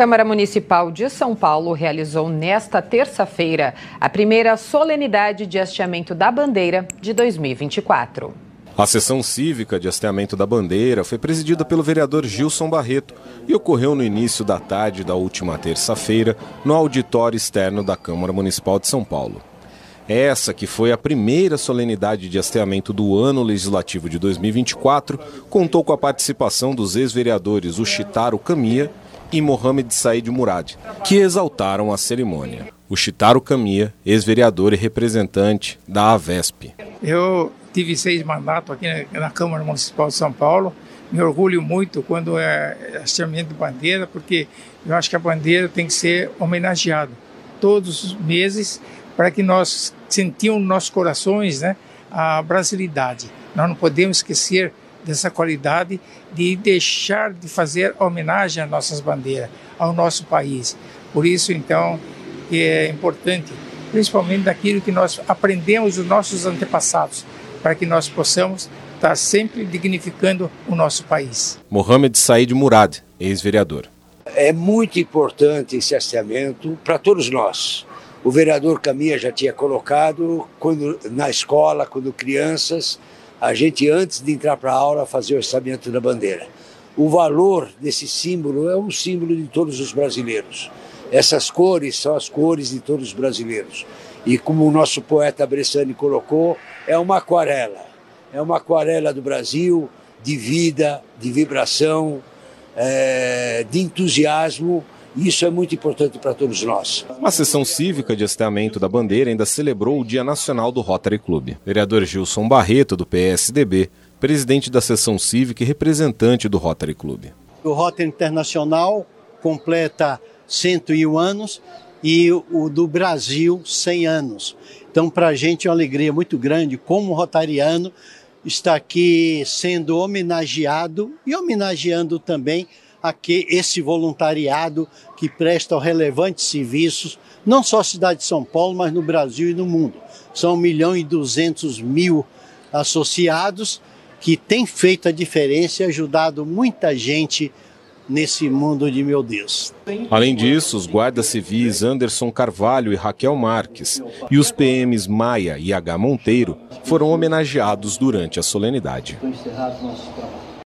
Câmara Municipal de São Paulo realizou nesta terça-feira a primeira solenidade de hasteamento da bandeira de 2024. A sessão cívica de hasteamento da bandeira foi presidida pelo vereador Gilson Barreto e ocorreu no início da tarde da última terça-feira no auditório externo da Câmara Municipal de São Paulo. Essa, que foi a primeira solenidade de hasteamento do ano legislativo de 2024, contou com a participação dos ex-vereadores Ushitaro Camia e Mohamed Said Murad, que exaltaram a cerimônia. O Chitaro Camia, ex-vereador e representante da AVESP. Eu tive seis mandatos aqui na Câmara Municipal de São Paulo. Me orgulho muito quando é hasteamento de bandeira, porque eu acho que a bandeira tem que ser homenageada todos os meses para que nós sentimos nos nossos corações né, a brasilidade. Nós não podemos esquecer dessa qualidade de deixar de fazer homenagem às nossas bandeiras, ao nosso país. Por isso, então, é importante, principalmente daquilo que nós aprendemos dos nossos antepassados, para que nós possamos estar sempre dignificando o nosso país. Mohamed Said Murad, ex-vereador. É muito importante esse hasteamento para todos nós o vereador Caminha já tinha colocado quando na escola, quando crianças, a gente antes de entrar para a aula fazia o orçamento da bandeira. O valor desse símbolo é um símbolo de todos os brasileiros. Essas cores são as cores de todos os brasileiros. E como o nosso poeta Bressani colocou, é uma aquarela. É uma aquarela do Brasil, de vida, de vibração, é, de entusiasmo isso é muito importante para todos nós. A sessão cívica de hasteamento da bandeira ainda celebrou o Dia Nacional do Rotary Club. Vereador Gilson Barreto, do PSDB, presidente da sessão cívica e representante do Rotary Club. O Rotary Internacional completa 101 anos e o do Brasil 100 anos. Então, para a gente é uma alegria muito grande, como rotariano, estar aqui sendo homenageado e homenageando também a que esse voluntariado que presta relevantes serviços, não só na cidade de São Paulo, mas no Brasil e no mundo. São 1 milhão e 200 mil associados que têm feito a diferença e ajudado muita gente nesse mundo de meu Deus. Além disso, os guardas civis Anderson Carvalho e Raquel Marques e os PMs Maia e H Monteiro foram homenageados durante a solenidade.